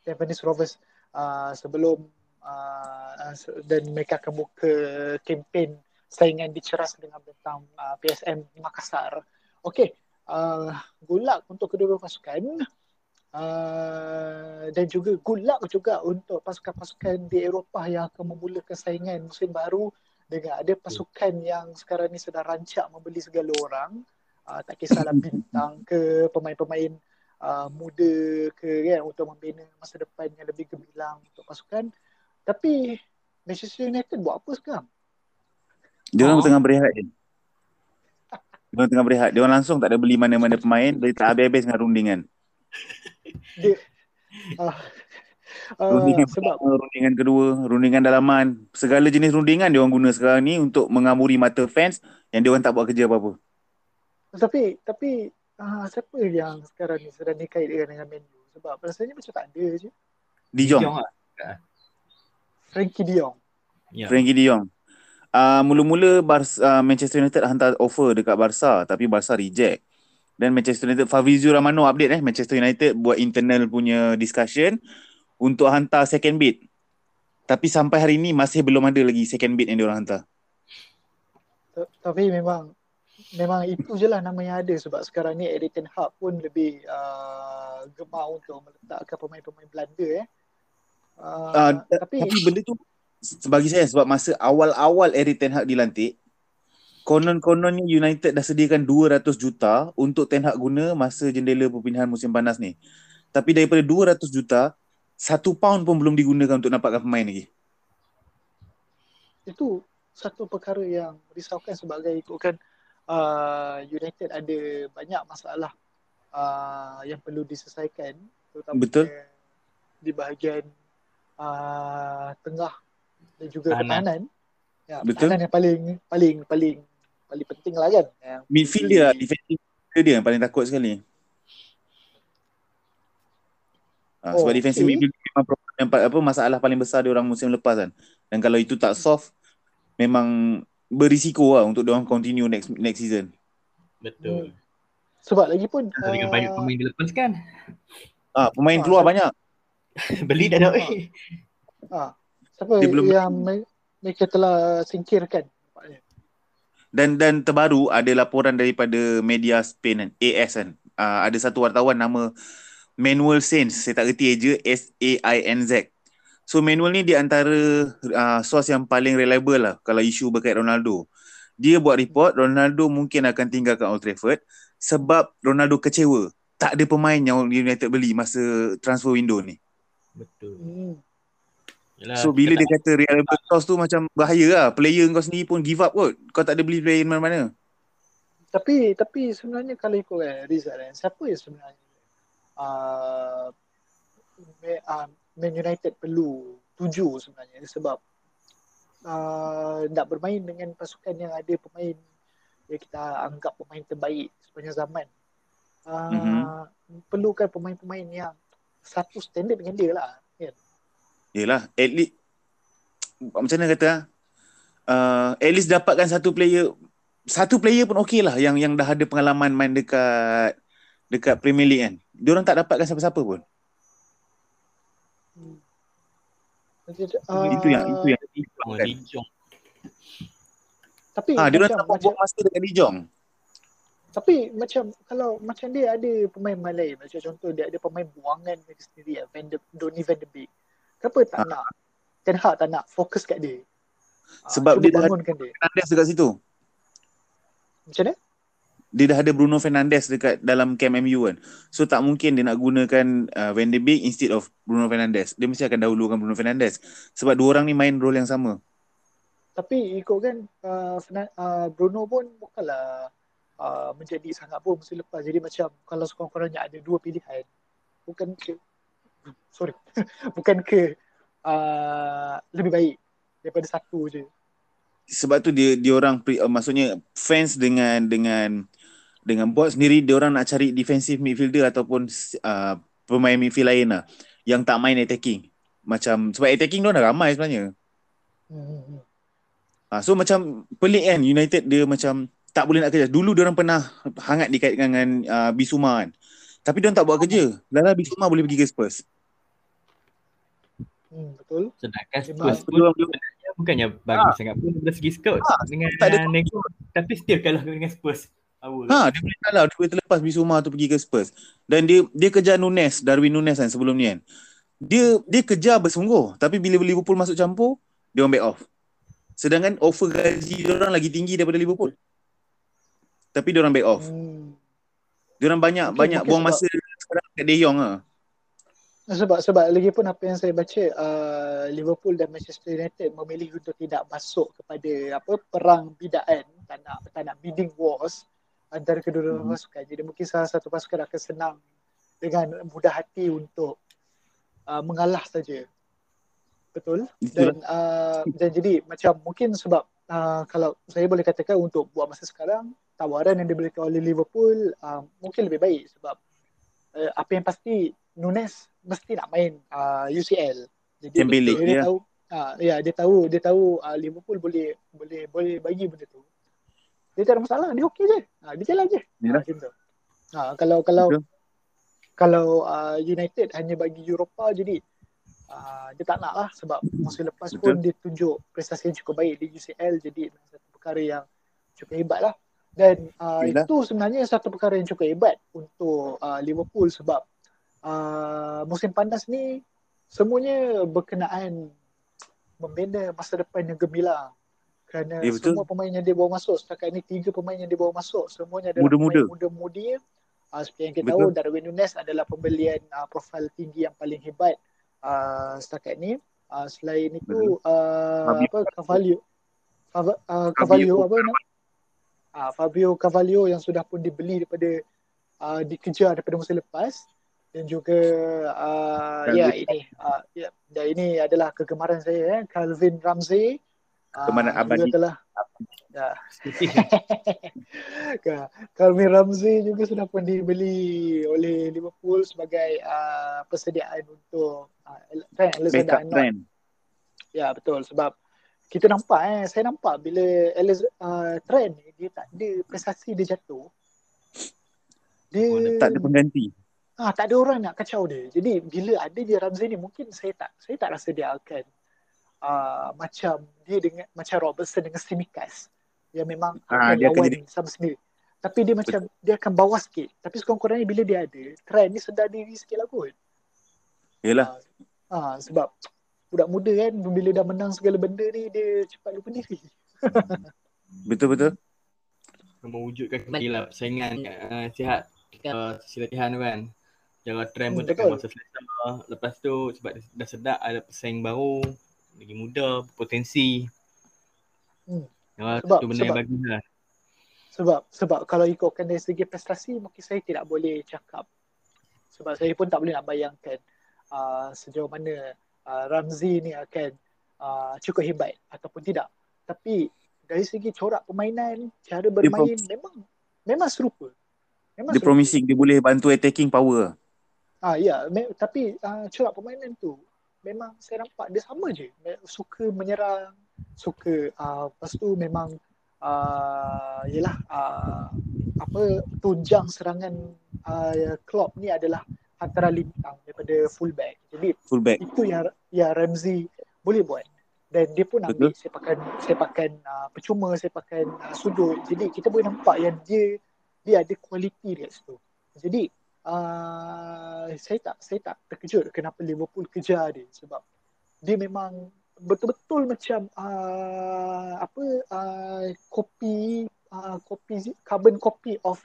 Tampines Rovers uh, sebelum uh, dan mereka akan buka kempen saingan diceras dengan bentang uh, PSM Makassar. Okey, uh, good luck untuk kedua-dua pasukan. Uh, dan juga good luck juga untuk pasukan-pasukan di Eropah yang akan memulakan saingan musim baru dengan ada pasukan yang sekarang ni sedang rancak membeli segala orang. Uh, tak kisahlah bintang ke pemain-pemain uh, muda ke kan untuk membina masa depan yang lebih gemilang untuk pasukan. Tapi Manchester United buat apa sekarang? Dia orang Oh. tengah berehat je. Dia orang tengah berehat. Dia orang langsung tak ada beli mana-mana pemain. Dia tak habis-habis dengan rundingan. Dia uh, uh, Rundingan sebab pertama, rundingan kedua, rundingan dalaman. Segala jenis rundingan dia orang guna sekarang ni untuk mengamuri mata fans yang dia orang tak buat kerja apa-apa. tapi tapi uh, siapa yang sekarang ni sedang dikaitkan dengan Man U? Sebab rasanya macam tak ada je. Di Jong, Jong lah. Frankie De Jong. Ya. Frankie De Jong. Uh, mula-mula Bar- uh, Manchester United hantar offer dekat Barca tapi Barca reject. Dan Manchester United Fabrizio Romano update eh Manchester United buat internal punya discussion untuk hantar second bid. Tapi sampai hari ni masih belum ada lagi second bid yang diorang hantar. Ta- Tapi memang memang itu je lah nama yang ada sebab sekarang ni Eric Ten Hag pun lebih uh, uh, gemar untuk meletakkan pemain-pemain Belanda eh. Uh, Uh, tapi, tapi benda tu bagi saya sebab masa awal-awal Eric Ten Hag dilantik konon-kononnya United dah sediakan 200 juta untuk Ten Hag guna masa jendela perpindahan musim panas ni. Tapi daripada 200 juta, satu pound pun belum digunakan untuk dapatkan pemain lagi. itu satu perkara yang risaukan sebagai ikutkan uh, United ada banyak masalah uh, yang perlu diselesaikan terutamanya Betul. di bahagian uh, tengah dan juga Pertahanan. pertahanan. Ya, Betul. pertahanan yang paling paling paling paling penting lah kan. Midfield dia, defensive midfield dia yang paling takut sekali. Ha, sebab Oh, defensive okay. midfield memang problem yang pa- apa masalah paling besar dia orang musim lepas kan. Dan kalau itu tak solve memang berisiko lah untuk dia orang continue next next season. Betul. Sebab lagi pun Uh, dengan uh, banyak pemain dilepaskan. Ah, pemain Ah, keluar saya- banyak. Beli dah dah. ah, siapa Dia belum- yang me- mereka telah singkirkan. Dan dan terbaru ada laporan daripada media Spain kan, AS kan. Uh, ada satu wartawan nama Manuel Sainz, saya tak reti je S A I N Z. So Manuel ni di antara uh, source yang paling reliable lah kalau isu berkait Ronaldo. Dia buat report Ronaldo mungkin akan tinggalkan Old Trafford sebab Ronaldo kecewa. Tak ada pemain yang United beli masa transfer window ni. Betul. Yalah, So bila dia kata reliable source tu macam bahaya lah. Player kau sendiri pun give up kot. Kau tak ada beli player mana-mana. Tapi tapi sebenarnya kalau ikutkan Rizal kan, siapa yang sebenarnya uh, Ma- uh, Man United perlu tuju sebenarnya sebab uh, nak bermain dengan pasukan yang ada pemain yang kita anggap pemain terbaik sepanjang zaman. Uh, Mhm. Perlukan pemain-pemain yang satu standard dengan dia lah. Yelah, at least macam mana kata ah? uh, at least dapatkan satu player satu player pun okey lah yang yang dah ada pengalaman main dekat dekat Premier League kan. Diorang tak dapatkan siapa-siapa pun. Hmm. itu yang itu yang Oh, kan. Tapi Ah, diorang macam, tak macam, buang masa dekat Dijon. Tapi macam kalau macam dia ada pemain-pemain lain macam contoh dia ada pemain buangan dia sendiri ya, Van de, Donny Van de Beek. Kenapa tak Ha. nak Ten Hag tak nak fokus kat dia? Ah, Sebab cuba dia dah- bangunkan dia. Fernandes dekat situ. Macam mana? Dia dah ada Bruno Fernandes dekat dalam camp MU kan. So tak mungkin dia nak gunakan uh, Van de Beek instead of Bruno Fernandes. Dia mesti akan dahulukan Bruno Fernandes. Sebab dua orang ni main role yang sama. Tapi ikut kan uh, Fernan- uh, Bruno pun bukanlah uh, menjadi sangat pun musim lepas. Jadi macam kalau sekurang-kurangnya ada dua pilihan bukan sorry bukan ke uh, lebih baik daripada satu je. sebab tu dia dia orang pre, uh, maksudnya fans dengan dengan dengan board sendiri dia orang nak cari defensive midfielder ataupun uh, pemain midfield lain lah yang tak main attacking. Macam sebab attacking dia dah ramai sebenarnya. Hmm. Ha, so macam pelik kan United dia macam tak boleh nak kerja. Dulu dia orang pernah hangat dikaitkan dengan uh, Bisuma kan. Tapi dia tak buat kerja. Lala Bisuma boleh pergi ke Spurs. Hmm, betul. Sedangkan. Spurs Dia pun dia sebenarnya bukannya bagus sangat pun dari segi scout dengan tak ada- nego tapi still kalah dengan Spurs. Ha, dia boleh kalah. Dia boleh terlepas Bisuma tu pergi ke Spurs. Dan dia dia kejar Nunes, Darwin Nunes kan sebelum ni kan. Dia dia kejar bersungguh. Tapi bila Liverpool masuk campur, dia orang back off. Sedangkan offer gaji dia orang lagi tinggi daripada Liverpool. Tapi dia orang back off. Hmm. Dia orang banyak Mungkin- banyak buang sebab- masa sekarang kat De Jong ah. Sebab sebab lagi pun apa yang saya baca uh, Liverpool dan Manchester United memilih untuk tidak masuk kepada apa perang bidaan tak nak tak nak bidding wars antara kedua-dua Mhm. pasukan. Jadi mungkin salah satu pasukan akan senang dengan mudah hati untuk uh, mengalah saja. Betul? Dan uh, dan jadi macam mungkin sebab uh, kalau saya boleh katakan untuk buat masa sekarang tawaran yang diberikan oleh Liverpool uh, mungkin lebih baik sebab uh, apa yang pasti Nunes mesti nak main uh, UCL. Jadi Champions League, dia, dia ya. tahu uh, ya dia tahu dia tahu uh, Liverpool boleh boleh boleh bagi benda tu. Dia tak ada masalah, dia okey je. Ha, dia jalan je. Macam tu. Ha, kalau kalau Betul. kalau uh, United hanya bagi Europa jadi uh, dia tak nak lah sebab musim lepas Betul. pun dia tunjuk prestasi yang cukup baik di UCL jadi satu perkara yang cukup hebat lah dan uh, Yalah. itu sebenarnya satu perkara yang cukup hebat untuk uh, Liverpool sebab uh, musim panas ni semuanya berkenaan membina masa depan yang gemilang kerana Ya, betul. semua pemain yang dia bawa masuk setakat ini tiga pemain yang dia bawa masuk semuanya adalah Muda-muda. pemain muda-mudi uh, seperti yang kita Betul. tahu Darwin Nunes adalah pembelian uh, profil tinggi yang paling hebat uh, setakat ni uh, selain itu uh, apa Cavallo Fava, uh, Cavallo apa nama uh, Fabio Cavallo yang sudah pun dibeli daripada uh, dikejar daripada musim lepas dan juga uh, ya dia- ini uh, ya dan ini adalah kegemaran saya eh Calvin Ramsey uh, Kegemaran juga abadi. telah ya Calvin Ramsey juga sudah pun dibeli oleh Liverpool sebagai uh, persediaan untuk uh, Alexander-Arnold. trend. Ya betul sebab kita nampak eh saya nampak bila Alex uh, Trent ni dia tak ada prestasi dia jatuh. Dia Oh, Tak ada pengganti. ah tak ada orang nak kacau dia. Jadi bila ada dia Ramsey ni mungkin saya tak saya tak rasa dia akan uh, macam dia dengan macam Robertson dengan Simikas yang memang Ah, akan dia akan lawan jadi- sama sendiri. Tapi dia macam dia akan bawah sikit. Tapi sekurang-kurangnya bila dia ada, Trent ni sedar diri sikit lah kot. Yelah. Ah, sebab budak muda kan bila dah menang segala benda ni dia cepat lupa diri. Betul-betul. mewujudkan kembali lah persaingan uh, sihat uh, sisi latihan tu kan. Jangan trend pun Hmm, takkan betul. masa selesa. Lepas tu sebab dah sedap ada pesaing baru, lagi muda, potensi. Hmm. Ya, Sebab- tu benda yang sebab- bagus lah. Sebab sebab kalau ikutkan dari segi prestasi mungkin saya tidak boleh cakap. Sebab saya pun tak boleh nak bayangkan uh, sejauh mana uh, Ramzi ni akan uh, cukup hebat ataupun tidak. Tapi dari segi corak permainan, cara bermain memang memang serupa. Memang Dia serupa. promising dia boleh bantu attacking power. Ah ya, me- tapi uh, corak permainan tu memang saya nampak dia sama je. Me- Suka menyerang, suka uh, lepas tu memang uh, yalah uh, apa tunjang serangan uh, Klopp ni adalah antara lintang daripada fullback. Jadi Fullback. itu yang yang Ramsey boleh buat dan dia pun ambil Betul. sepakan sepakan uh, percuma sepakan uh, sudut jadi kita boleh nampak yang dia dia ada kualiti dekat situ jadi uh, saya tak saya tak terkejut kenapa Liverpool kejar dia sebab dia memang betul-betul macam uh, apa uh, kopi uh, kopi carbon copy of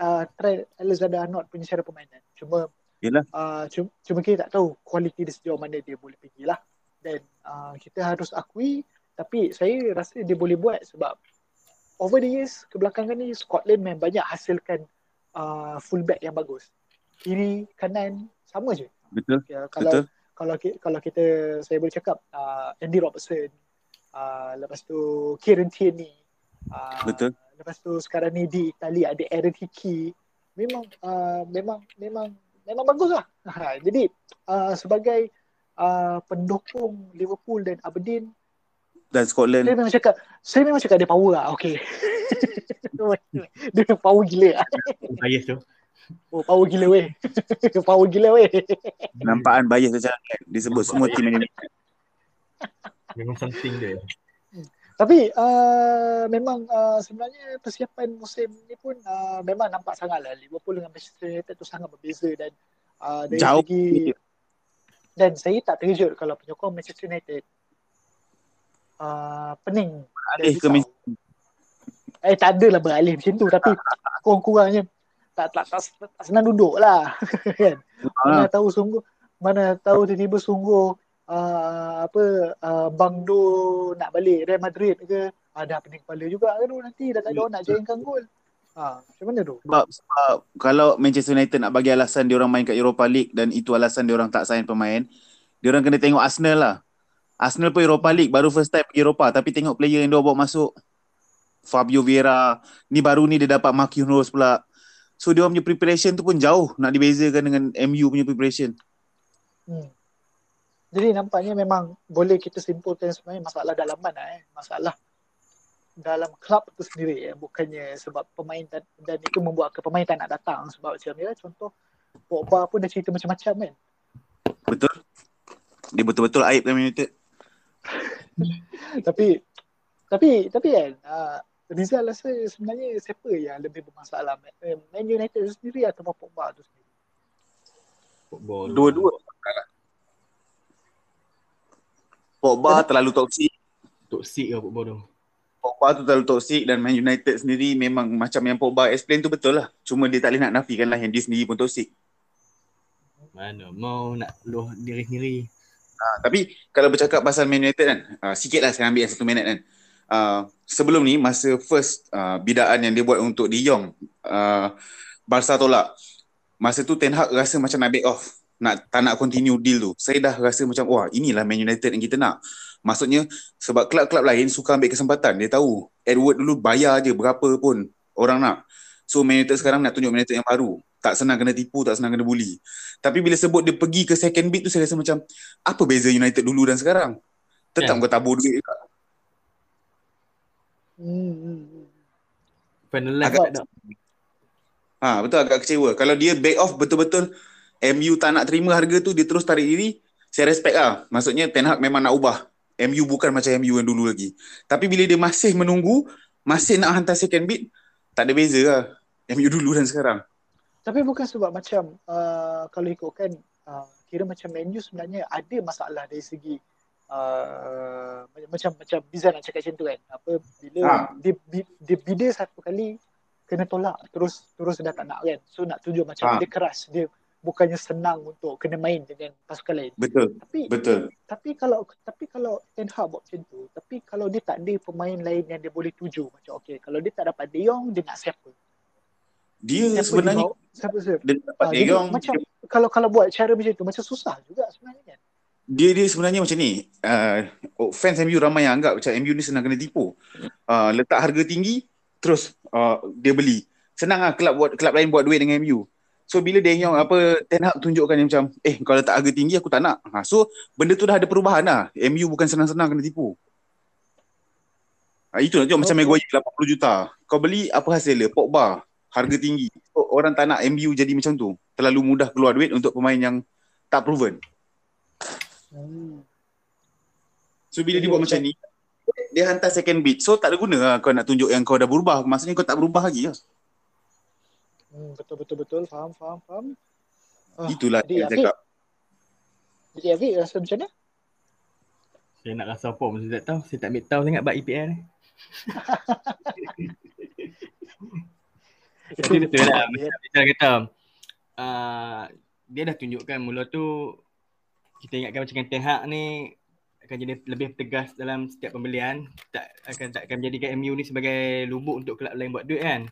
uh, Trent Alexander-Arnold punya cara permainan cuma Yelah. uh, cuma, cuma kita tak tahu kualiti dia sejauh mana dia boleh pergi lah dan uh, kita harus akui tapi saya rasa dia boleh buat sebab over the years kebelakangan ni Scotland memang banyak hasilkan uh, fullback yang bagus kiri kanan sama je Betul. ya, kalau Betul. kalau kalau kita saya boleh cakap uh, Andy Robertson uh, lepas tu Kieran Tierney uh, Betul. lepas tu sekarang ni di Itali ada Aaron Hickey memang uh, memang memang memang bagus lah ha, jadi uh, sebagai uh, pendukung Liverpool dan Aberdeen Dan Scotland. saya memang cakap saya memang cakap dia power lah okay dia power gila lah. Bias tu. oh power gila weh power gila weh Nampakan bias macam kan. Disebut semua tim ini. Memang something dia. Tapi uh, memang uh, sebenarnya persiapan musim ni pun uh, memang nampak sangat lah Liverpool dengan Manchester United tu sangat berbeza dan uh, dari Jauh. segi dan saya tak terkejut kalau penyokong Manchester United uh, pening dan Alih ke risau. Man- Eh tak adalah beralih macam tu tapi kurang-kurangnya tak, tak, tak, tak senang duduk lah kan. Mana Ah, tahu sungguh mana tahu tiba-tiba sungguh uh, apa uh, Bang Do nak balik Real Madrid ke ada pening kepala juga kan tu nanti dah tak ada orang nak jayangkan gol. Ha, macam mana tu? sebab, sebab kalau Manchester United nak bagi alasan dia orang main kat Europa League dan itu alasan dia orang tak sign pemain, dia orang kena tengok Arsenal lah. Arsenal pun Europa League baru first time pergi Europa tapi tengok player yang dia bawa masuk Fabio Vieira, ni baru ni dia dapat Marquinhos Rose pula. So dia punya preparation tu pun jauh nak dibezakan dengan MU punya preparation. Hmm. Jadi nampaknya memang boleh kita simpulkan sebenarnya masalah dalaman lah eh. Masalah dalam klub tu sendiri eh. Bukannya sebab pemain dan, dan itu membuatkan pemain tak nak datang. Sebab macam ya contoh Pogba pun dah cerita macam-macam kan. Betul? Dia betul-betul aib Man United. tapi tapi tapi kan uh, Rizal rasa sebenarnya siapa yang lebih bermasalah Man United sendiri atau Pogba tu sendiri Football. Dua-dua. Pogba terlalu toksik. Toxic lah football tu. Pogba tu terlalu toksik dan Man United sendiri memang macam yang Pogba explain tu betul lah. Cuma dia tak boleh nak nafikan lah yang dia sendiri pun toksik. Mana mau nak loh diri sendiri. Ha, tapi kalau bercakap pasal Man United kan, uh, sikit lah saya ambil yang satu minit kan. Uh, sebelum ni masa first uh, bidaan yang dia buat untuk De Jong, uh, Barca tolak. Masa tu Ten Hag rasa macam nak back off. Nak, tak nak continue deal tu. Saya dah rasa macam, wah inilah Man United yang kita nak. Maksudnya sebab kelab-kelab lain suka ambil kesempatan. Dia tahu Edward dulu bayar je berapa pun orang nak. So Man United sekarang nak tunjuk Man United yang baru. Tak senang kena tipu, tak senang kena bully. Tapi bila sebut dia pergi ke second beat tu saya rasa macam apa beza United dulu dan sekarang? Tetap Ya. kau tabur duit juga. Hmm, hmm, hmm. Agak- tak. Ha, betul agak kecewa. Kalau dia back off betul-betul MU tak nak terima harga tu dia terus tarik diri, saya respect lah. Maksudnya Ten Hag memang nak ubah. MU bukan macam MU yang dulu lagi. Tapi bila dia masih menunggu, masih nak hantar second bid, tak ada beza lah. MU dulu dan sekarang. Tapi bukan sebab macam uh, kalau ikutkan uh, kira macam menu sebenarnya ada masalah dari segi uh, macam macam Biza nak cakap macam tu kan. Apa bila Ha. dia, dia, dia bida satu kali kena tolak terus terus dah tak nak kan. So nak tunjuk macam Ha. dia keras. Dia bukannya senang untuk kena main dengan pasukan lain. Betul, Tapi betul. tapi kalau tapi kalau Ten Hag buat macam tu, tapi kalau dia tak ada pemain lain yang dia boleh tuju macam okey, kalau dia tak dapat De Jong dia nak siapa? Dia Siapa sebenarnya dia bawa? siapa siapa? dia dapat Ah, De Jong, macam kalau kalau buat cara macam tu macam susah juga sebenarnya kan. dia dia sebenarnya macam ni. Uh, fans MU ramai yang anggap macam MU ni senang kena tipu. Uh, letak harga tinggi terus uh, dia beli. Senang lah kelab buat kelab lain buat duit dengan MU. So bila De Jong apa Ten Hag tunjukkan yang macam eh kalau letak harga tinggi aku tak nak. Ha, so benda tu dah ada perubahan lah. MU bukan senang-senang kena tipu. Ha, itu nak tengok macam Okay. Maguire 80 juta. Kau beli apa hasil dia? Pogba harga tinggi. So, orang tak nak MU jadi macam tu. Terlalu mudah keluar duit untuk pemain yang tak proven. Hmm. So bila dia buat macam- ni dia hantar second beat. So tak ada guna lah kau nak tunjuk yang kau dah berubah. Maksudnya kau tak berubah lagi lah. Hmm, betul betul betul faham faham faham. Ah, Itulah jadi yang cakap. jadi Afiq rasa macam mana? Saya nak rasa apa pun saya tak tahu. Saya tak ambil tahu sangat bab EPL ni. Tapi betul lah. Macam Misal kata, uh, dia dah tunjukkan mula tu kita ingatkan macam Ten Hag ni akan jadi lebih tegas dalam setiap pembelian tak akan tak akan menjadikan MU ni sebagai lubuk untuk kelab lain buat duit kan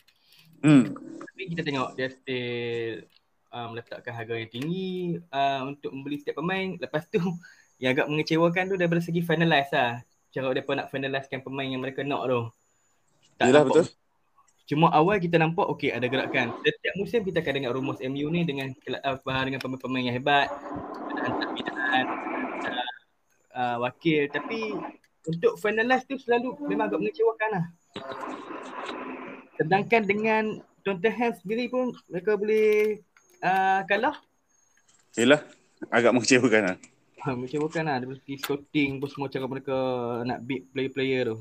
Hmm. tapi kita tengok dia still uh, meletakkan harga yang tinggi uh, untuk membeli setiap pemain lepas tu yang agak mengecewakan tu daripada segi finalize lah cara mereka nak finalizekan pemain yang mereka nak tu tak nampak betul. Cuma awal kita nampak okey ada gerakan. Setiap musim kita akan dengar rumus MU ni dengan uh, dengan pemain-pemain yang hebat, hantar binaan, ada, uh, wakil tapi untuk finalize tu selalu memang agak mengecewakan lah. Sedangkan dengan Tottenham sendiri pun mereka boleh uh, kalah. Yelah. Agak mengecewakan lah. Ha, mengecewakan lah dari segi scouting pun semua cara mereka nak beat player-player tu.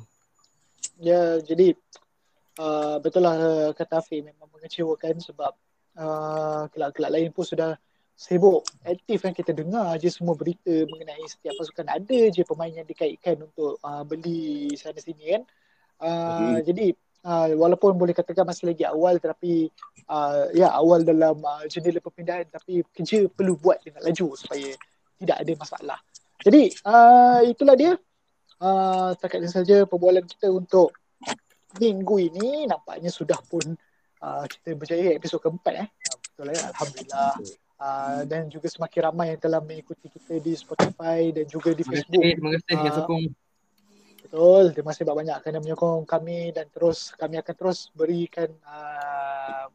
Ya jadi uh, betul lah uh, kata Afiq memang mengecewakan sebab uh, kelab-kelab lain pun sudah sibuk aktif kan kita dengar je semua berita mengenai setiap pasukan ada je pemain yang dikaitkan untuk uh, beli sana sini kan. Uh, Hmm. Jadi uh, walaupun boleh katakan masih lagi awal tetapi uh, ya awal dalam uh, jendela perpindahan tapi kerja perlu buat dengan laju supaya tidak ada masalah. Jadi uh, itulah dia uh, takat ini saja perbualan kita untuk minggu ini nampaknya sudah pun uh, kita berjaya episod keempat eh. Uh, betul lah ya. Alhamdulillah. Uh, dan juga semakin ramai yang telah mengikuti kita di Spotify dan juga di Terima kasih, Facebook. terima kasih yang Ah. sokong. Betul. Terima kasih banyak kerana menyokong kami dan terus kami akan terus berikan uh,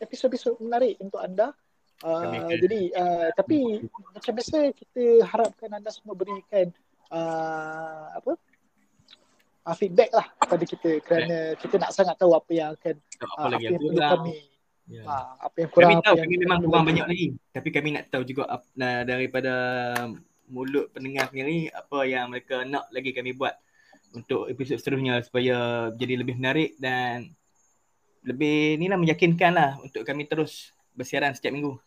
episod-episod menarik untuk anda. Uh, jadi uh, tapi macam biasa kita harapkan anda semua berikan uh, apa uh, feedback lah kepada kita kerana kita nak sangat tahu apa yang akan apa uh, lagi apa yang perlu kami Ya. uh, apa yang kurang Kami apa tahu yang kami memang kurang banyak lagi. Tapi kami nak tahu juga nah, daripada mulut pendengar sendiri apa yang mereka nak lagi kami buat untuk episod seterusnya supaya jadi lebih menarik dan lebih ni lah meyakinkan lah untuk kami terus bersiaran setiap minggu.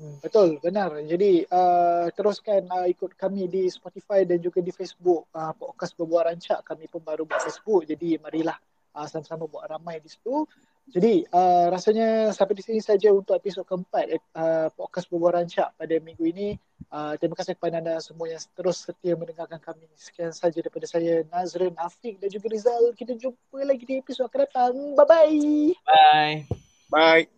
Hmm, betul, benar. Jadi uh, teruskan uh, ikut kami di Spotify dan juga di Facebook uh, podcast berbual rancak. Kami pun baru buat Facebook. Jadi marilah uh, sama-sama buat ramai di situ. Jadi uh, rasanya sampai di sini saja untuk episod keempat uh, podcast berbual rancak pada minggu ini. Uh, terima kasih kepada anda semua yang terus setia mendengarkan kami. Sekian saja daripada saya Nazrin, Afiq dan juga Rizal. Kita jumpa lagi di episod akan datang. Bye-bye. Bye. Bye.